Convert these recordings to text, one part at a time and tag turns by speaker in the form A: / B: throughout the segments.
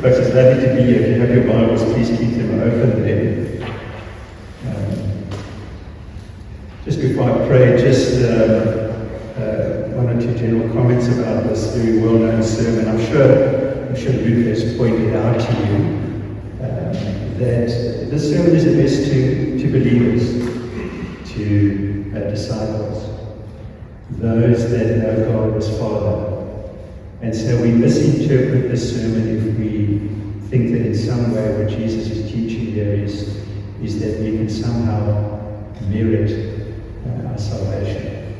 A: Folks, it's lovely to be here. If you have your Bibles, please keep them open there. Um, just before I pray, just uh, uh, one or two general comments about this very well-known sermon. I'm sure, I'm sure Luke has pointed out to you um, that this sermon is addressed to, to believers, to uh, disciples, those that know God as Father. And so we misinterpret the sermon if we think that in some way what Jesus is teaching there is, is that we can somehow merit uh, our salvation.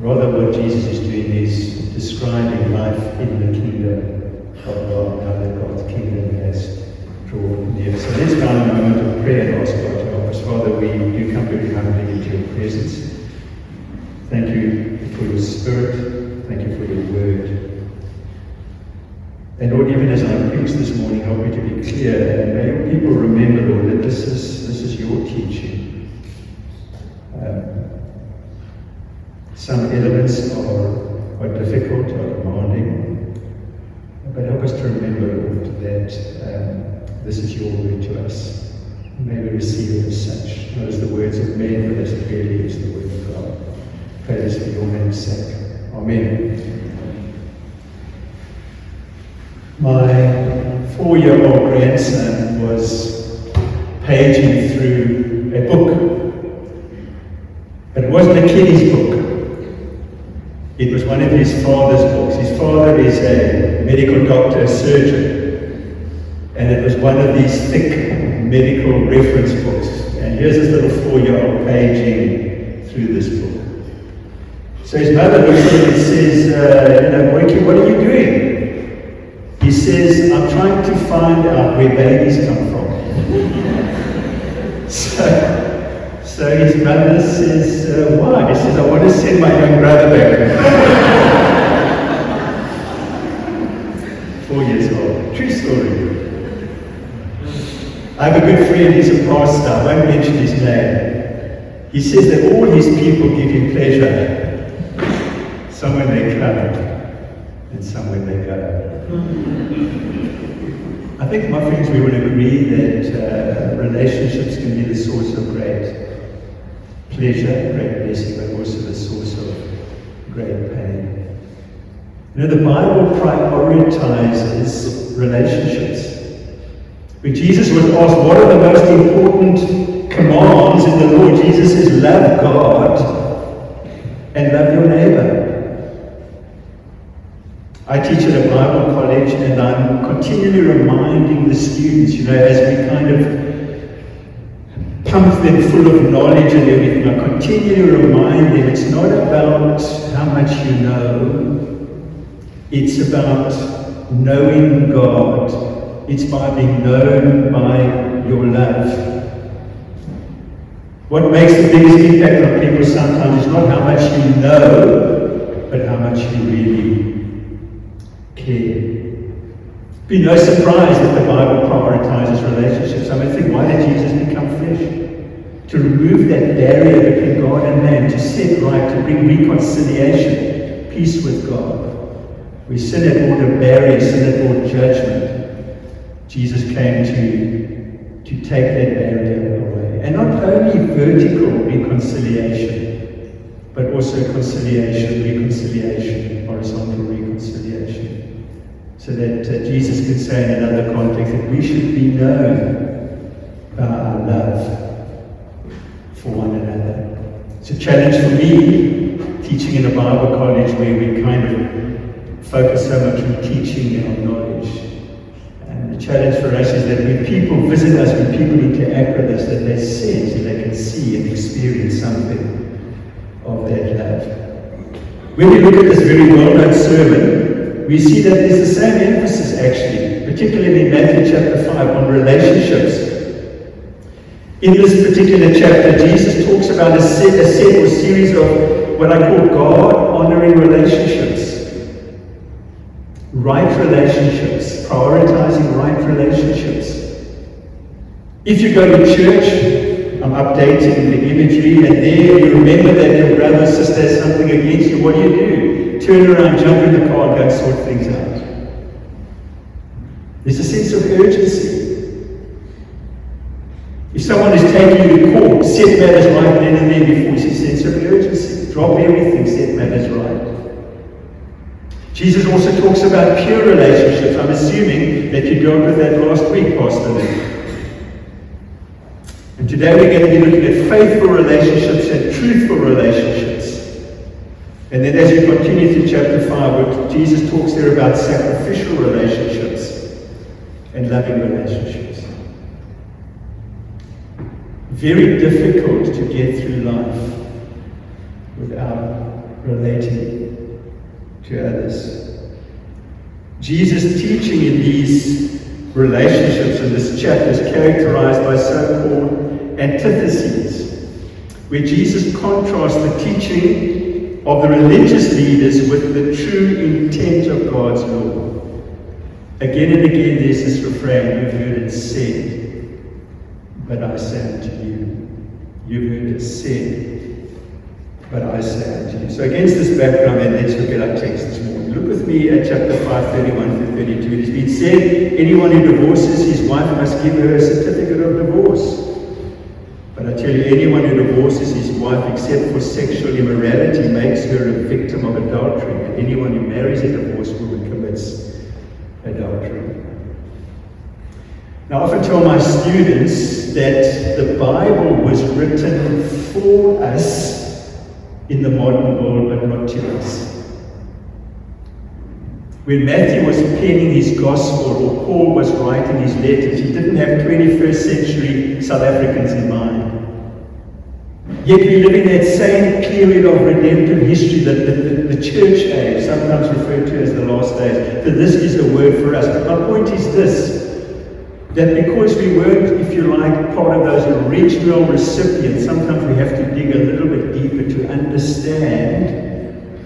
A: Rather, what Jesus is doing is describing life in the kingdom of God, that God's kingdom has drawn near. So let's now a moment of prayer and ask God to help us. Father, we do come very humbly into your presence. Thank you for your spirit. Thank you for your word. And Lord, even as I preach this morning, help me to be clear, and may people remember, Lord, that this is this is your teaching. Um, some elements are, are difficult, are demanding, but help us to remember, Lord, that um, this is your word to us. May we receive it as such, not as the words of men, but as clearly as the word of God. Pray this for your name's sake. Amen. My four-year-old grandson was paging through a book. But it wasn't a kiddie's book. It was one of his father's books. His father is a medical doctor, a surgeon. And it was one of these thick medical reference books. And here's this little four-year-old paging through this book. So his mother looks at him and says, uh, you know, what are you doing? Says, I'm trying to find out where babies come from. so, so his mother says, uh, why? He says, I want to send my young brother back. Four years old. True story. I have a good friend, he's a pastor, I won't mention his name. He says that all his people give him pleasure. Some when they come, and some when they go. I think, my friends, we would agree that uh, relationships can be the source of great pleasure, great blessing, but also the source of great pain. You know, the Bible prioritizes relationships. When Jesus was asked, what are the most important commands in the law? Jesus says, love God and love your neighbor. I teach at a Bible college and I'm continually reminding the students, you know, as we kind of pump them full of knowledge and everything, I continually remind them it's not about how much you know, it's about knowing God. It's by being known by your love. What makes the biggest impact on people sometimes is not how much you know, but how much you really care. Be no surprise that the Bible prioritizes relationships. I mean, think, why did Jesus become flesh? To remove that barrier between God and man, to set right, to bring reconciliation, peace with God. We sin had brought a barrier, sin had brought judgment. Jesus came to, to take that barrier away. And not only vertical reconciliation, but also conciliation, reconciliation, horizontal reconciliation so that uh, Jesus could say in another context that we should be known by our love for one another. It's a challenge for me, teaching in a Bible college where we kind of focus so much on teaching and on knowledge. And the challenge for us is that when people visit us, when people interact with us, that they sense and they can see and experience something of that love. When we look at this very well-known sermon, we see that there's the same emphasis actually, particularly in Matthew chapter 5 on relationships. In this particular chapter, Jesus talks about a set, a set or series of what I call God honoring relationships. Right relationships, prioritizing right relationships. If you go to church, I'm updating the imagery, and there you remember that your brother or sister has something against you, what do you do? Turn around, jump in the car, and go and sort things out. There's a sense of urgency. If someone is taking you to court, set matters right then and there before you a sense of urgency. Drop everything, set matters right. Jesus also talks about pure relationships. I'm assuming that you dealt with that last week, Pastor And today we're going to be looking at faithful relationships and truthful relationships. And then as you continue through chapter 5, Jesus talks there about sacrificial relationships and loving relationships. Very difficult to get through life without relating to others. Jesus' teaching in these relationships in this chapter is characterized by so-called antitheses, where Jesus contrasts the teaching of the religious leaders with the true intent of God's law. Again and again there's this refrain, you've heard it said, but I say unto you. You've heard it said, but I say unto you. So against this background, then let's look at our text this morning. Look with me at chapter 5, 31 through 32. It has been said, anyone who divorces his wife must give her a certificate of divorce. But I tell you, anyone who divorces his wife except for sexual immorality makes her a victim of adultery. And anyone who marries a divorced woman commits adultery. Now, I often tell my students that the Bible was written for us in the modern world, but not to us. When Matthew was penning his gospel or Paul was writing his letters, he didn't have 21st century South Africans in mind. Yet we live in that same period of redemptive history that the, the, the, church age, sometimes referred to as the last days. For this is a word for us. My point is this that because we weren't, if you like, part of those original recipients, sometimes we have to dig a little bit deeper to understand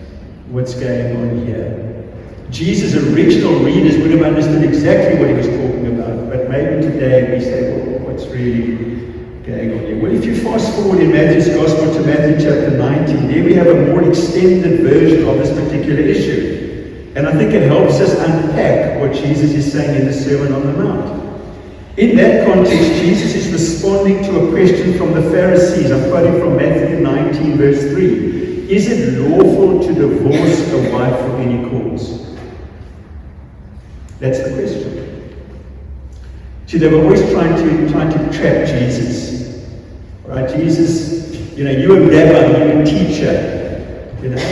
A: what's going on here. Jesus' original readers would have understood exactly what he was talking about, but maybe today we say, well, what's really Well, if you fast forward in Matthew's Gospel to Matthew chapter 19, there we have a more extended version of this particular issue. And I think it helps us unpack what Jesus is saying in the Sermon on the Mount. In that context, Jesus is responding to a question from the Pharisees. I'm quoting from Matthew 19, verse 3. Is it lawful to divorce a wife for any cause? That's the question. See, they were always trying to trying to trap Jesus. Right? Jesus, you know, you're a rabbi, you're a teacher. You know,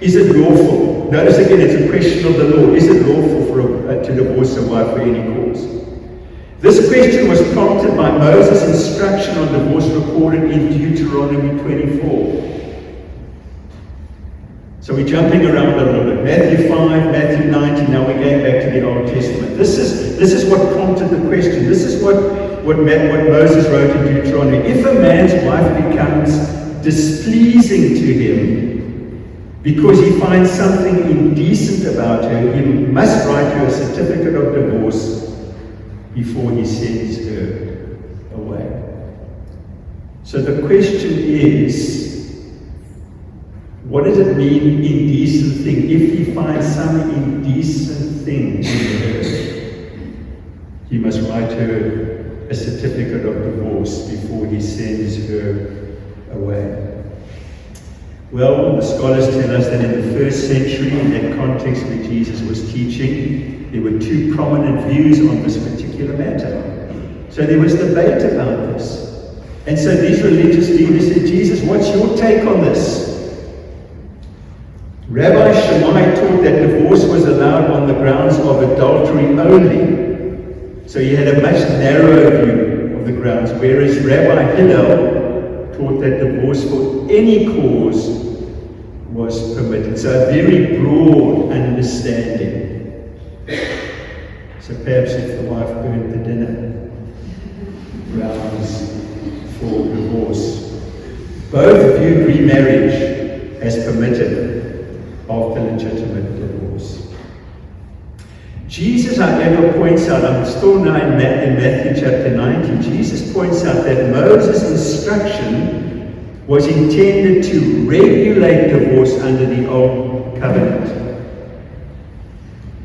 A: is it lawful? Notice again, it's a question of the law. Is it lawful for a, uh, to divorce a wife for any cause? This question was prompted by Moses' instruction on divorce recorded in Deuteronomy 24. So we're jumping around a little bit. Matthew 5, Matthew 19, now we're going back to the Old Testament. This is, this is what prompted the question. This is what, what, what Moses wrote in Deuteronomy. If a man's wife becomes displeasing to him because he finds something indecent about her, he must write her a certificate of divorce before he sends her away. So the question is, what does it mean, indecent thing? If he finds some indecent thing in her, he must write her a certificate of divorce before he sends her away. Well, the scholars tell us that in the first century, in that context where Jesus was teaching, there were two prominent views on this particular matter. So there was debate about this. And so these religious leaders said, Jesus, what's your take on this? Rabbi Shammai taught that divorce was allowed on the grounds of adultery only. So he had a much narrower view of the grounds, whereas Rabbi Hillel taught that divorce for any cause was permitted. So a very broad understanding. So perhaps if the wife burned the dinner, grounds for divorce. Both viewed remarriage as permitted after legitimate divorce. Jesus, however, points out, I'm still now in Matthew chapter 19, Jesus points out that Moses' instruction was intended to regulate divorce under the Old Covenant.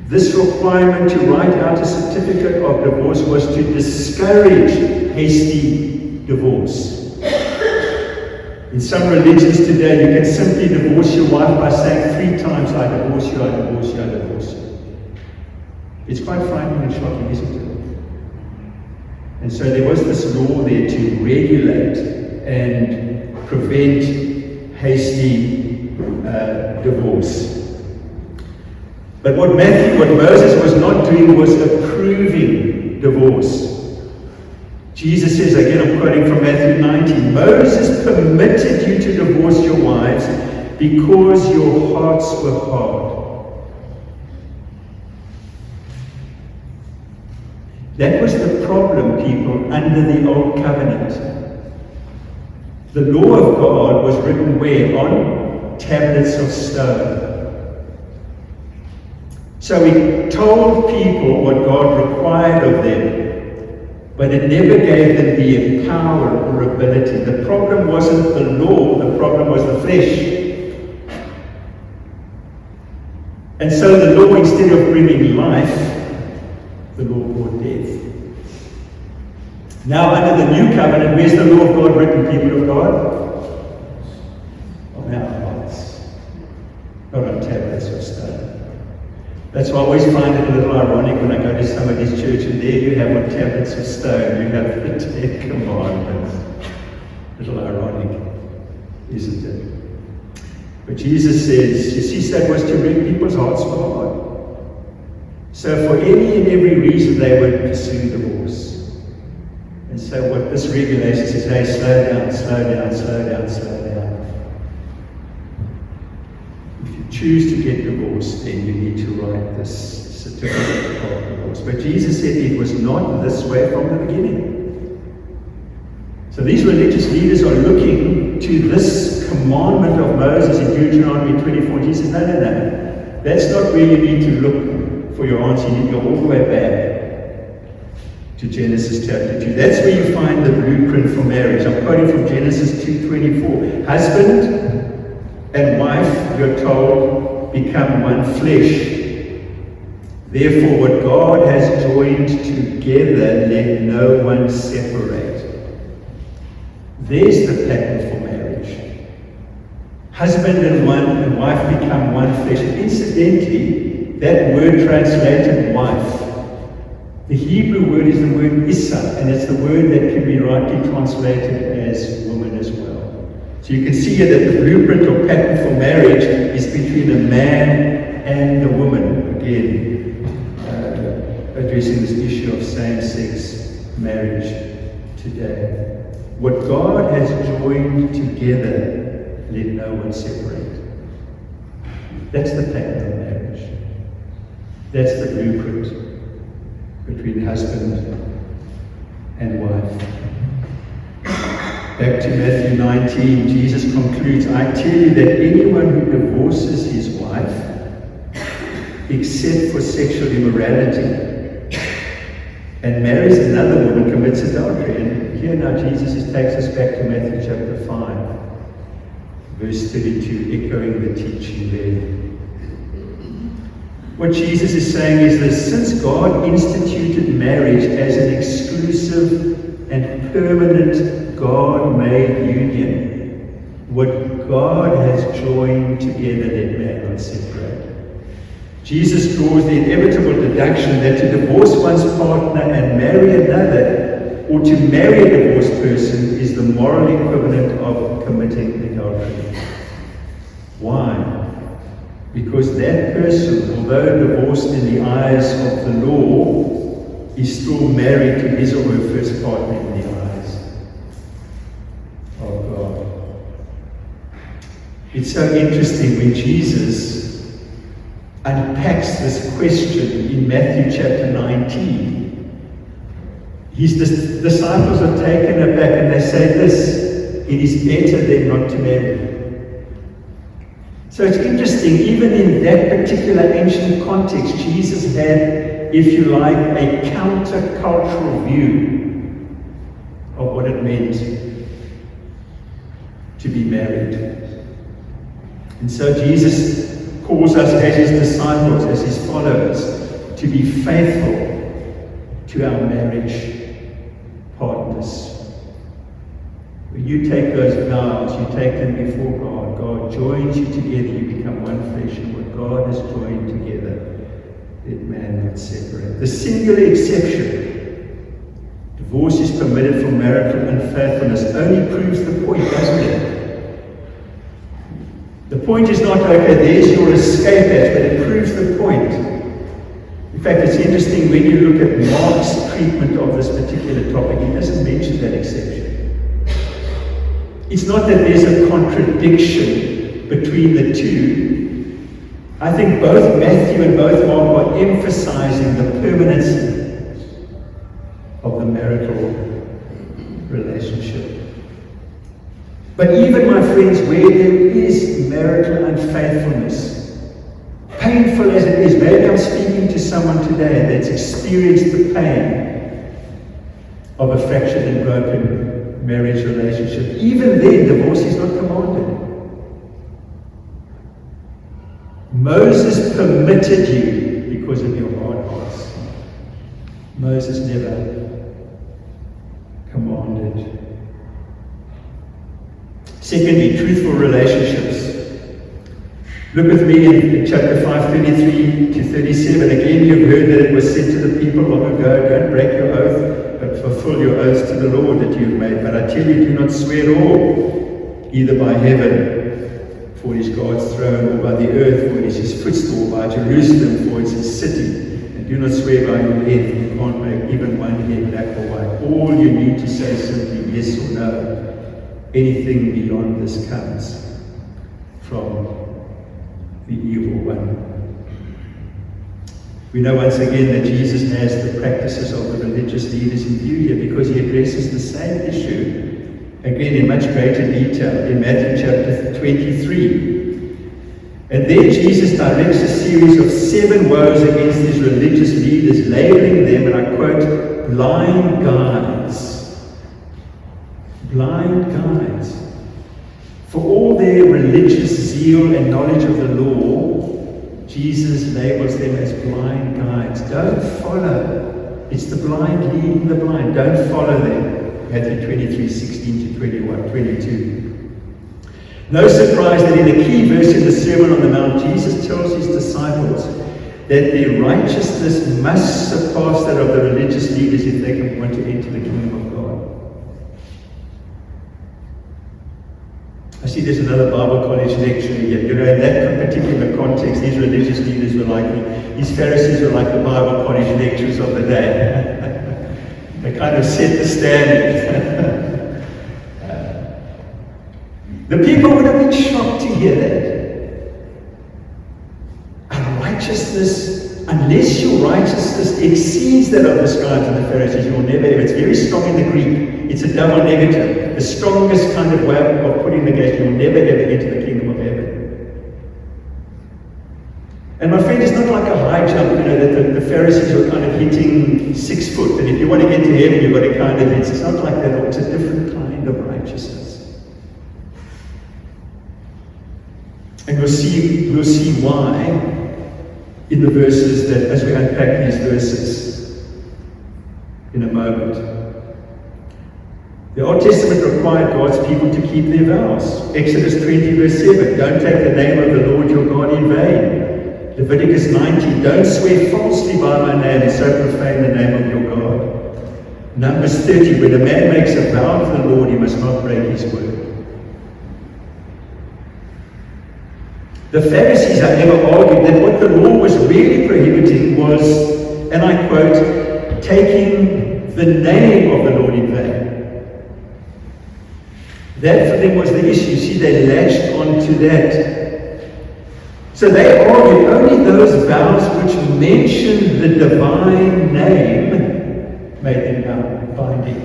A: This requirement to write out a certificate of divorce was to discourage hasty divorce. In some religions today, you can simply divorce your wife by saying three times, I divorce you, I divorce you, I divorce you. It's quite frightening and shocking, isn't it? And so there was this law there to regulate and prevent hasty uh, divorce. But what Matthew, what Moses was not doing was approving divorce. Jesus says, again, I'm quoting from Matthew 19 Moses permitted you to divorce your wives because your hearts were hard. That was the problem, people, under the old covenant. The law of God was written where? On tablets of stone. So he told people what God required of them, but it never gave them the power or ability. The problem wasn't the law, the problem was the flesh. And so the law, instead of bringing life, the law brought death. Now, under the new covenant, where's the law of God written, people of God? On our hearts, not on tablets of stone. That's why I always find it a little ironic when I go to somebody's church and there you have on tablets of stone, you have the Ten Commandments. A little ironic, isn't it? But Jesus says, you see, that was to bring people's hearts to hard. So for any and every reason they would pursue divorce. And so what this regulation says, hey, slow down, slow down, slow down, slow down If you choose to get divorced, then you need to write this certificate of divorce. But Jesus said it was not this way from the beginning. So these religious leaders are looking to this commandment of Moses in Deuteronomy 24. Jesus says, no, no, no. That's not where you need to look for your answer. You go all the way back to Genesis chapter 2. That's where you find the blueprint for marriage. I'm quoting from Genesis 2.24. Husband, and wife, you're told, become one flesh. Therefore, what God has joined together, let no one separate. There's the pattern for marriage. Husband and one and wife become one flesh. Incidentally, that word translated wife, the Hebrew word is the word Issa, and it's the word that can be rightly translated as woman as well. So you can see here that the blueprint or pattern for marriage is between a man and a woman, again, uh, addressing this issue of same sex marriage today. What God has joined together, let no one separate. That's the pattern. That's the blueprint between husband and wife. Back to Matthew 19, Jesus concludes I tell you that anyone who divorces his wife, except for sexual immorality, and marries another woman commits adultery. And here now Jesus takes us back to Matthew chapter 5, verse 32, echoing the teaching there. What Jesus is saying is this since God instituted marriage as an exclusive and permanent God made union. What God has joined together, let man not separate. Jesus draws the inevitable deduction that to divorce one's partner and marry another, or to marry a divorced person, is the moral equivalent of committing adultery. Why? Because that person, although divorced in the eyes of the law, is still married to his or her first partner in the eyes. Of God. It's so interesting when Jesus unpacks this question in Matthew chapter 19. His disciples are taken aback and they say this it is better than not to marry. So it's interesting, even in that particular ancient context, Jesus had, if you like, a countercultural view of what it meant to be married. And so Jesus calls us as his disciples, as his followers, to be faithful to our marriage partners. When you take those vows, you take them before God. God joins you together, you become one flesh, and what God has joined together, let man not separate. The singular exception, divorce is permitted for marital unfaithfulness, only proves the point, doesn't it? The point is not, okay, there's your escape hatch, but it proves the point. In fact, it's interesting when you look at Mark's treatment of this particular topic, he doesn't mention that exception. It's not that there's a contradiction between the two. I think both Matthew and both Mark are emphasizing the permanency of the marital relationship. But even, my friends, where there is marital unfaithfulness, painful as it is, maybe I'm speaking to someone today that's experienced the pain of a fractured and broken marriage relationship. Even then, divorce is not commanded. Moses permitted you because of your hard hearts. Moses never commanded. Secondly, truthful relationships. Look with me in chapter 5, 33 to 37. Again, you've heard that it was said to the people long ago, don't break your oath fulfill your oaths to the Lord that you have made. But I tell you, do not swear all, either by heaven, for it is God's throne, or by the earth, for it is his footstool, by Jerusalem, for it is his city. And do not swear by your head, you can't make even one head black or white. All you need to say is simply yes or no. Anything beyond this comes from the evil one. We know once again that Jesus has the practices of the religious leaders in view here because he addresses the same issue, again in much greater detail, in Matthew chapter 23. And there Jesus directs a series of seven woes against these religious leaders, labeling them, and I quote, blind guides. Blind guides. For all their religious zeal and knowledge of the law, Jesus labels them as blind guides. Don't follow. It's the blind leading the blind. Don't follow them. Matthew 23, 16 to 21, 22. No surprise that in the key verse in the Sermon on the Mount, Jesus tells his disciples that their righteousness must surpass that of the religious leaders if they want to enter the kingdom of I see there's another Bible college lecturer here. You know, in that particular context, these religious leaders were like, these Pharisees were like the Bible college lecturers of the day. they kind of set the standard. the people would have been shocked to hear that. And righteousness, unless your righteousness exceeds that of the scribes and the Pharisees, you'll never ever. It's very strong in the Greek. It's a double negative. The strongest kind of way of putting negation. You'll never ever enter the kingdom of heaven. And my friend, it's not like a high jump, you know, that the, the Pharisees were kind of hitting six foot. And if you want to get to heaven, you've got to kind of hit. It's not like that. It's a different kind of righteousness. And we'll see, we'll see why in the verses that, as we unpack these verses in a moment. The Old Testament required God's people to keep their vows. Exodus 20, verse 7 Don't take the name of the Lord your God in vain. Leviticus 19 Don't swear falsely by my name and so profane the name of your God. Numbers 30 When a man makes a vow to the Lord, he must not break his word. The Pharisees, however, argued that what the law was really prohibiting was, and I quote, taking the name of the Lord in vain. That for them was the issue. See, they latched onto that. So they argued only those vows which mention the divine name made them binding.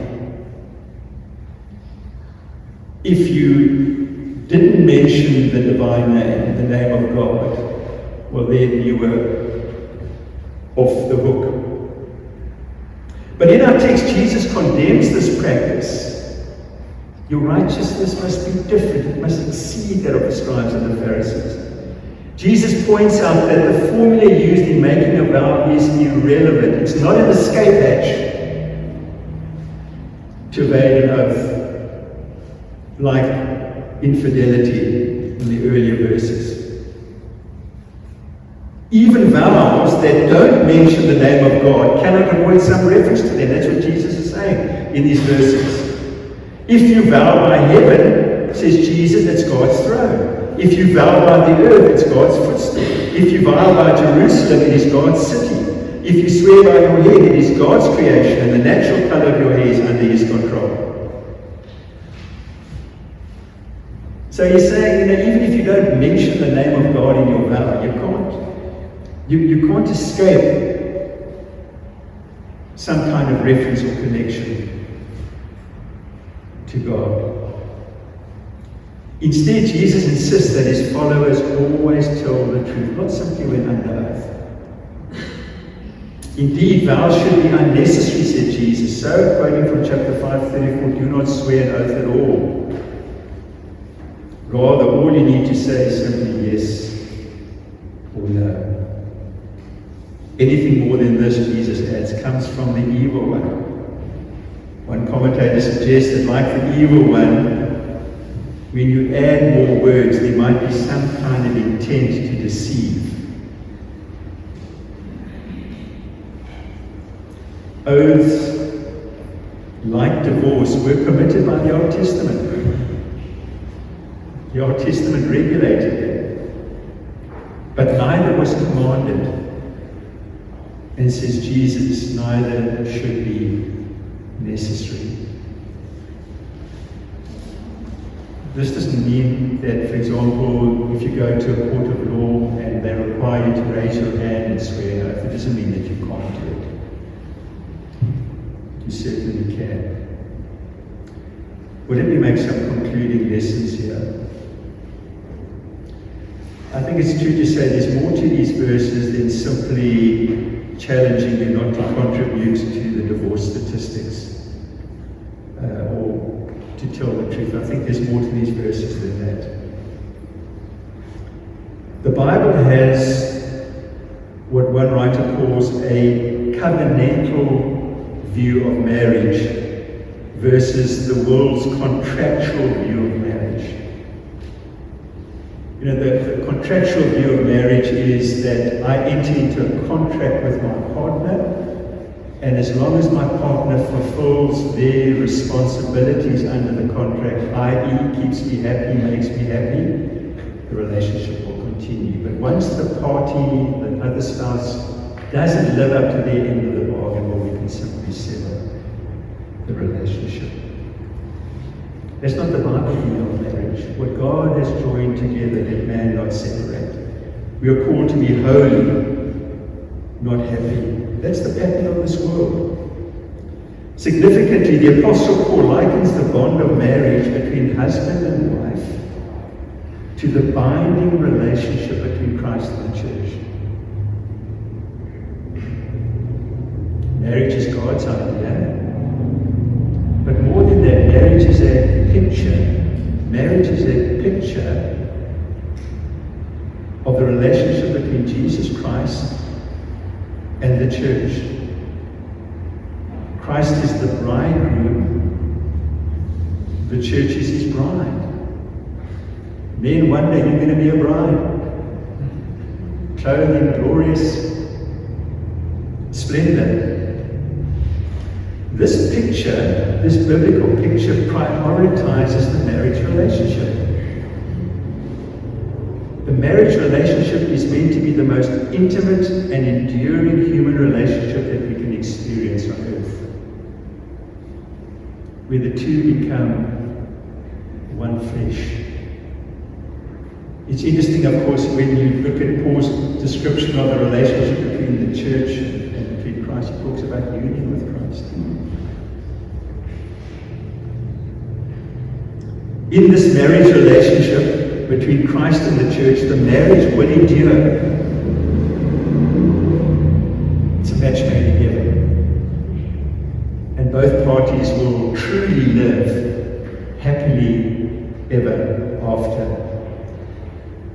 A: If you didn't mention the divine name, the name of God, well, then you were off the hook. But in our text, Jesus condemns this practice your righteousness must be different. It must exceed that of the scribes and the Pharisees. Jesus points out that the formula used in making a vow is irrelevant. It's not an escape hatch to evade an oath, like infidelity in the earlier verses. Even vows that don't mention the name of God cannot avoid some reference to them. That's what Jesus is saying in these verses. If you vow by heaven, says Jesus, it's God's throne. If you vow by the earth, it's God's footstool. If you vow by Jerusalem, it is God's city. If you swear by your head, it is God's creation, and the natural color of your hair is under his control. So he's saying, you know, even if you don't mention the name of God in your vow, you can't, you, you can't escape some kind of reference or connection to God. Instead, Jesus insists that his followers always tell the truth, not simply when under oath. Indeed, vows should be unnecessary, said Jesus. So, quoting from chapter 5, 34, do not swear an oath at all. Rather, all you need to say is simply yes or no. Anything more than this, Jesus adds, comes from the evil one. One commentator suggests that, like the evil one, when you add more words, there might be some kind of intent to deceive. Oaths, like divorce, were permitted by the Old Testament. The Old Testament regulated it. But neither was commanded. And says Jesus, neither should be necessary. This doesn't mean that, for example, if you go to a court of law and they require you to raise your hand and swear an oath, it doesn't mean that you can't do it. You certainly can. Well, let me make some concluding lessons here. I think it's true to say there's more to these verses than simply challenging you not to contribute to the divorce statistics uh, or to tell the truth. I think there's more to these verses than that. The Bible has what one writer calls a covenantal view of marriage versus the world's contractual view of marriage. You know, the, the, contractual view of marriage is that I enter into a contract with my partner, and as long as my partner fulfills their responsibilities under the contract, i.e., keeps me happy, makes me happy, the relationship will continue. But once the party, the other spouse, doesn't live up to their end of the bargain, well, we can simply sever the relationship. That's not the Bible view of marriage. What God has joined together, let man not separate. We are called to be holy, not happy. That's the pattern of this world. Significantly, the Apostle Paul likens the bond of marriage between husband and wife to the binding relationship between Christ and the church. Marriage is God's idea. But more than that, marriage is a picture. Marriage is a picture of the relationship between Jesus Christ and the church. Christ is the bridegroom, the church is his bride. Men, one day you're going to be a bride. Clothed in glorious splendor. This picture, this biblical picture, prioritizes the marriage relationship. The marriage relationship is meant to be the most intimate and enduring human relationship that we can experience on earth. Where the two become one flesh. It's interesting, of course, when you look at Paul's description of the relationship between the church and between Christ, he talks about union with Christ. In this marriage relationship between Christ and the church, the marriage will endure. It's a match made in heaven. And both parties will truly live happily ever after.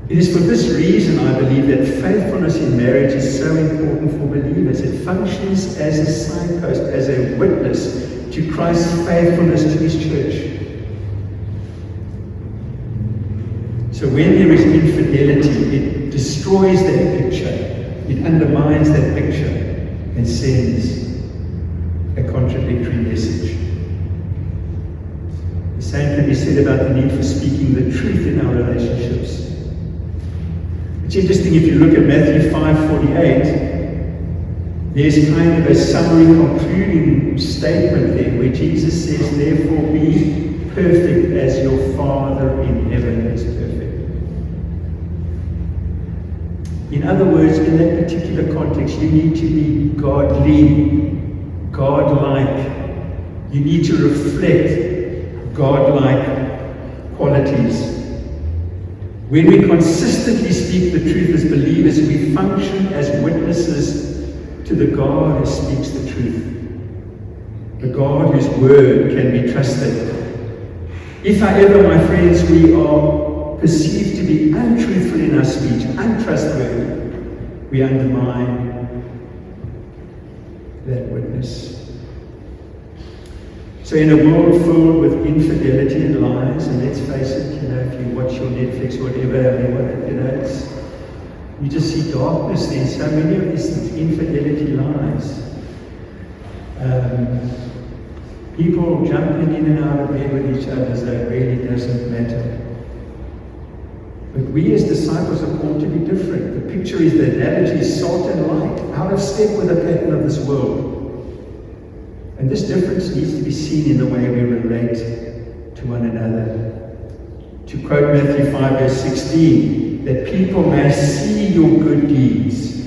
A: It is for this reason, I believe, that faithfulness in marriage is so important for believers. It functions as a signpost, as a witness to Christ's faithfulness to his church. So when there is infidelity, it destroys that picture, it undermines that picture, and sends a contradictory message. The same can be said about the need for speaking the truth in our relationships. It's interesting if you look at Matthew 5:48, there's kind of a summary concluding statement there where Jesus says, Therefore be perfect as your Father in heaven is perfect. In other words, in that particular context, you need to be godly, godlike. You need to reflect godlike qualities. When we consistently speak the truth as believers, we function as witnesses to the God who speaks the truth, the God whose word can be trusted. If, however, my friends, we are perceived to be untruthful in our speech, untrustworthy, we undermine that witness. So, in a world filled with infidelity and lies, and let's face it, you know, if you watch your Netflix or whatever, mean, you know, it's you just see darkness there. So many of these things, infidelity lies. Um, people jumping in and out of bed with each other though it really doesn't matter. But we as disciples are called to be different. The picture is the analogy is salt and light, out of step with the pattern of this world. And this difference needs to be seen in the way we relate to one another. To quote Matthew 5, verse 16, that people may see your good deeds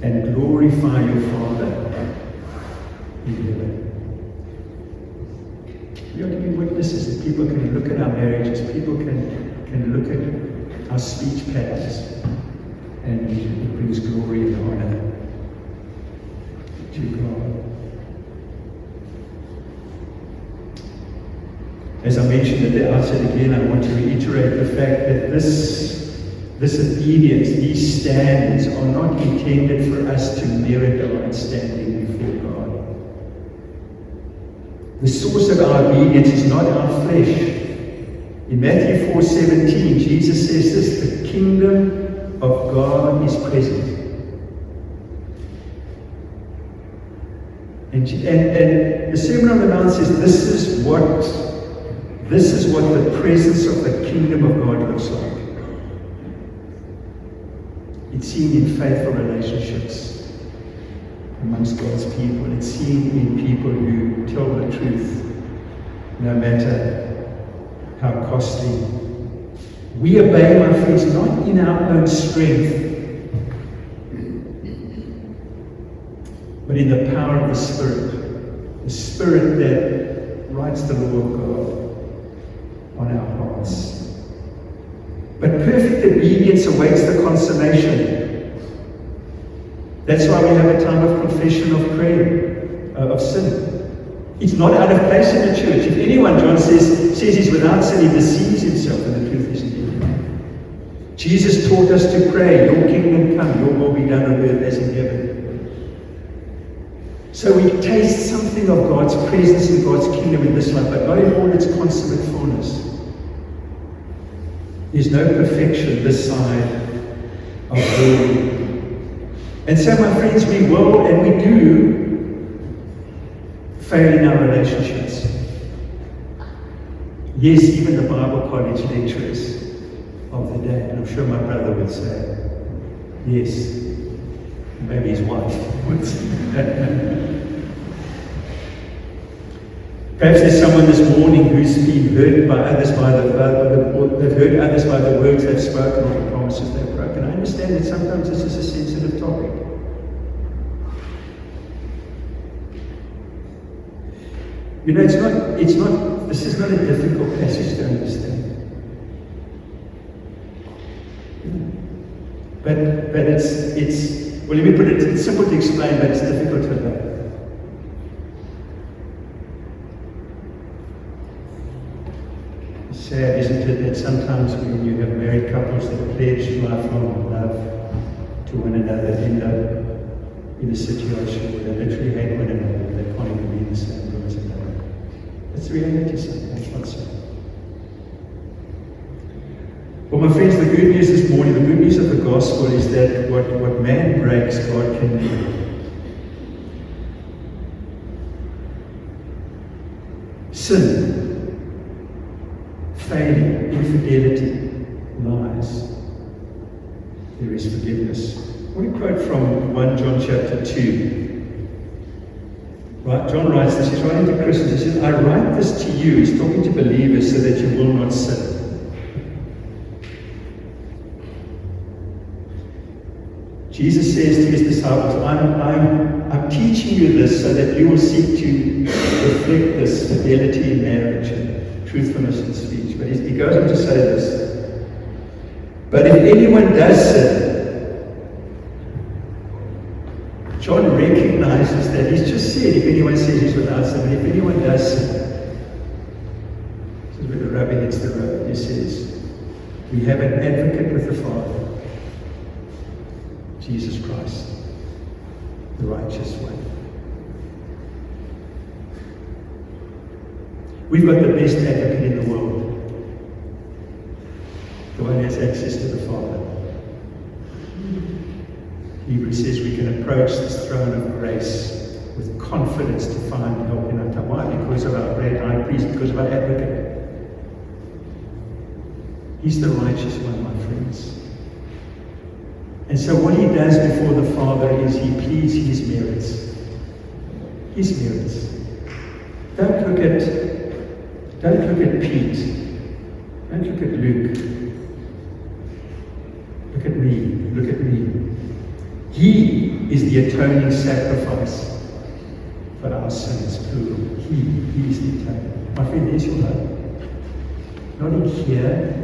A: and glorify your Father in heaven. We are to be witnesses that people can look at our marriages, people can, can look at our speech patterns, and it brings glory and honor to God. As I mentioned at the outset again, I want to reiterate the fact that this this obedience, these standards are not intended for us to merit right standing before God. The source of our obedience is not our flesh. In Matthew 4:17, Jesus says this: the kingdom of God is present. And, and, and the Sermon on the Mount says this is what this is what the presence of the kingdom of God looks like. It's seen in faithful relationships amongst God's people. It's seen in people who tell the truth, no matter how costly. We obey, my friends, not in our own strength, but in the power of the Spirit. The Spirit that writes the law of God on our hearts. But perfect obedience awaits the consummation. That's why we have a time of confession of prayer, uh, of sin. It's not out of place in the church. If anyone, John says, says he's without sin, he deceives himself, and the truth isn't in him. Jesus taught us to pray, Your kingdom come, Your will be done on earth as in heaven. So we taste something of God's presence in God's kingdom in this life, but not in all its consummate fullness. There's no perfection this side of glory. And so, my friends, we will and we do fail in our relationships. Yes, even the Bible college lecturers of the day, and I'm sure my brother would say, yes, maybe his wife would say. Perhaps there's someone this morning who's been hurt by others by the, uh, they've hurt others by the words they've spoken or the promises they've broken. I understand that sometimes this is a sensitive topic. You know, it's not, it's not, this is not a difficult passage to understand. But, but it's, it's, well, let me put it, it's simple to explain, but it's difficult to know. Sad, isn't it, that sometimes when you have married couples that pledge lifelong love to one another end up in a situation where they literally hate one another, they can't even be in the same room as another. That's the reality sometimes, not so. Well, my friends, the good news this morning, the good news of the gospel is that what, what man breaks, God can do. Sin, failure, infidelity, lies. There is forgiveness. I want to quote from 1 John chapter 2. Right, John writes this, he's writing to Christians, he says, I write this to you, he's talking to believers so that you will not sin. Jesus says to his disciples, I'm, I'm, I'm teaching you this so that you will seek to reflect this fidelity in marriage and truthfulness in speech. But he goes on to say this. But if anyone does sin, John recognizes that he's just said, if anyone says he's without sin, but if anyone does sin, this is where the rubber hits the road. He says, we have an advocate with the Father. Jesus Christ, the righteous one. We've got the best advocate in the world. Access to the Father. Hebrews says we can approach this throne of grace with confidence to find help in our time. Why? Because of our great high priest, because of our advocate. He's the righteous one, my friends. And so what he does before the Father is he pleads his merits. His merits. Don't look at don't look at Pete. Don't look at Luke. Look at me. Look at me. He is the atoning sacrifice for our sins, plural. He, he is the atoning. My friend, there's your hope. Not in here.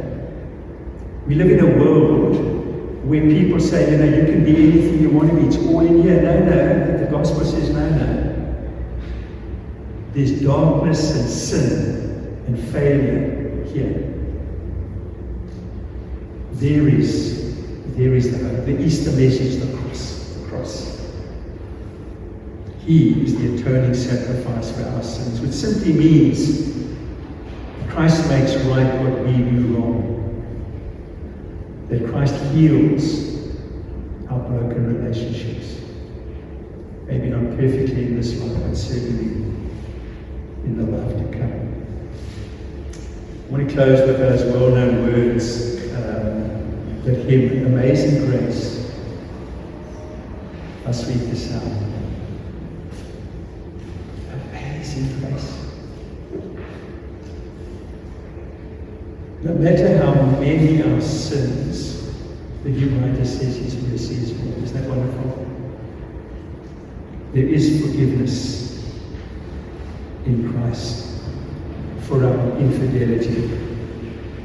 A: We live in a world where people say, you know, you can be anything you want to be, it's all in here. No, no, the gospel says, no, no. There's darkness and sin and failure here. There is, there is the hope. The Easter message, the cross, the cross. He is the atoning sacrifice for our sins, which simply means Christ makes right what we do wrong that Christ heals our broken relationships. Maybe not perfectly in this life, but certainly in the life to come. I want to close with those well known words um, that hymn, Amazing Grace. How sweet the sound. Amazing grace. No matter how many our sins, the hymn writer says his is more. Isn't that wonderful? There is forgiveness in Christ for our infidelity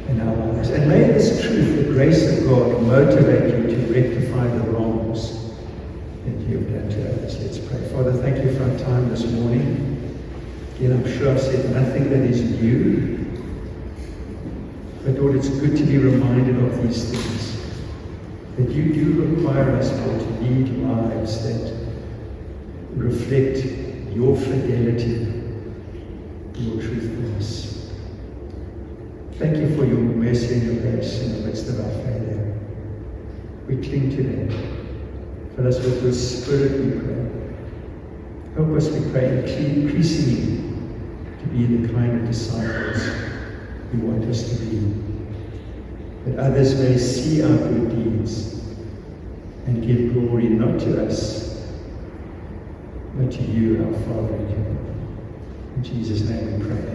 A: in our lives. And may this truth, the grace of God, motivate you to rectify the wrongs that you have done to others. Let's pray. Father, thank you for our time this morning. Again, I'm sure I've said nothing that is new. But Lord, it's good to be reminded of these things. That you do require us, Lord, to lead lives that reflect your fidelity, your truthfulness. Thank you for your mercy and your grace in the midst of our failure. We cling to that. Fill us with your spirit, we pray. Help us, we pray, increasingly to be the kind of disciples you want us to be. That others may see our good deeds and give glory not to us, but to you, our Father in heaven. In Jesus' name we pray.